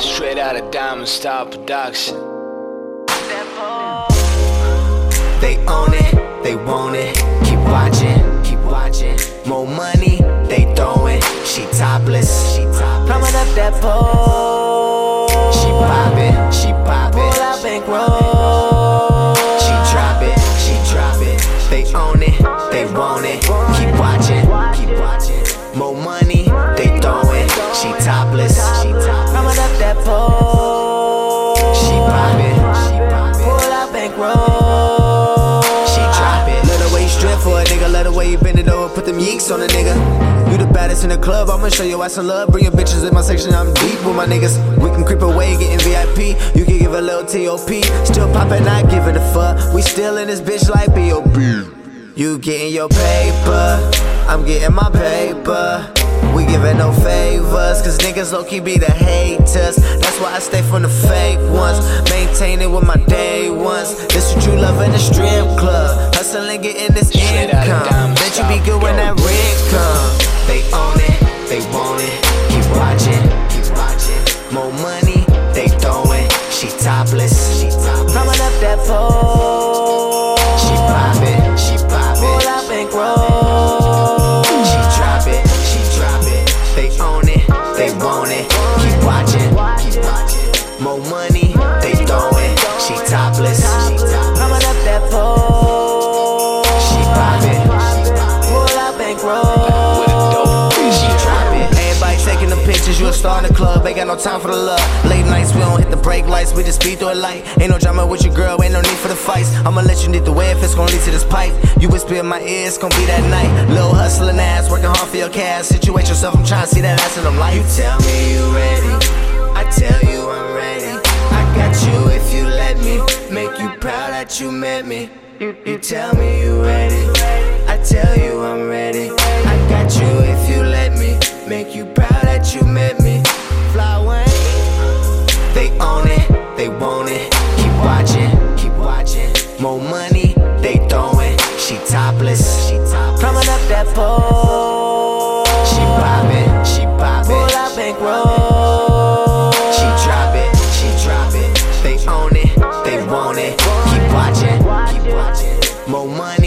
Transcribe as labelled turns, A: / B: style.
A: Straight out of Diamond Star Production.
B: They own it, they want it. Keep watching, keep watching. More money, they throwing. She topless, she topless.
C: Coming up that pole.
B: She topless, she topless.
C: Coming up that pole.
B: She poppin', she poppin'.
C: Pull out bankroll.
B: She drop it.
D: Let the way you strip for a nigga, let the way you bend it over, put them yeeks on a nigga. You the baddest in the club, I'ma show you why some love. Bring your bitches in my section, I'm deep with my niggas. We can creep away, getting VIP. You can give a little TOP. Still poppin', not giving a fuck. We still in this bitch like B.O.B. You getting your paper, I'm getting my paper. We giving no favors, cause niggas low key be the haters. That's why I stay from the fake ones. Maintain it with my day ones. This what you love in the strip club. Hustling, getting this
A: Straight
D: income. Bet you be good when that rent come.
B: They own it, they want it. Keep watching, keep watching. More money, they throwing. She topless, she topless.
C: Coming up that pole.
B: More money, they throwing. She topless.
C: Coming up that pole.
B: She poppin', she poppin'.
C: Pull.
A: With a dope.
B: She drop it.
D: Everybody taking the pictures, you a star in the club, ain't got no time for the love. Late nights, we don't hit the brake lights, we just speed through a light. Ain't no drama with your girl, ain't no need for the fights. I'ma let you need the way if it's gonna lead to this pipe. You whisper in my ear, it's gonna be that night. Little hustling ass, working hard for your cash. Situate yourself, I'm trying to see that ass in them
B: You tell me you ready. I tell you you if you let me. Make you proud that you met me. You, tell me you ready. I tell you I'm ready. I got you if you let me. Make you proud that you met me. Fly away. They own it, they want it. Keep watching, keep watching. More money, they throwing. She topless, she topless.
C: Coming up that pole.
B: watching. Keep
C: watching. More money.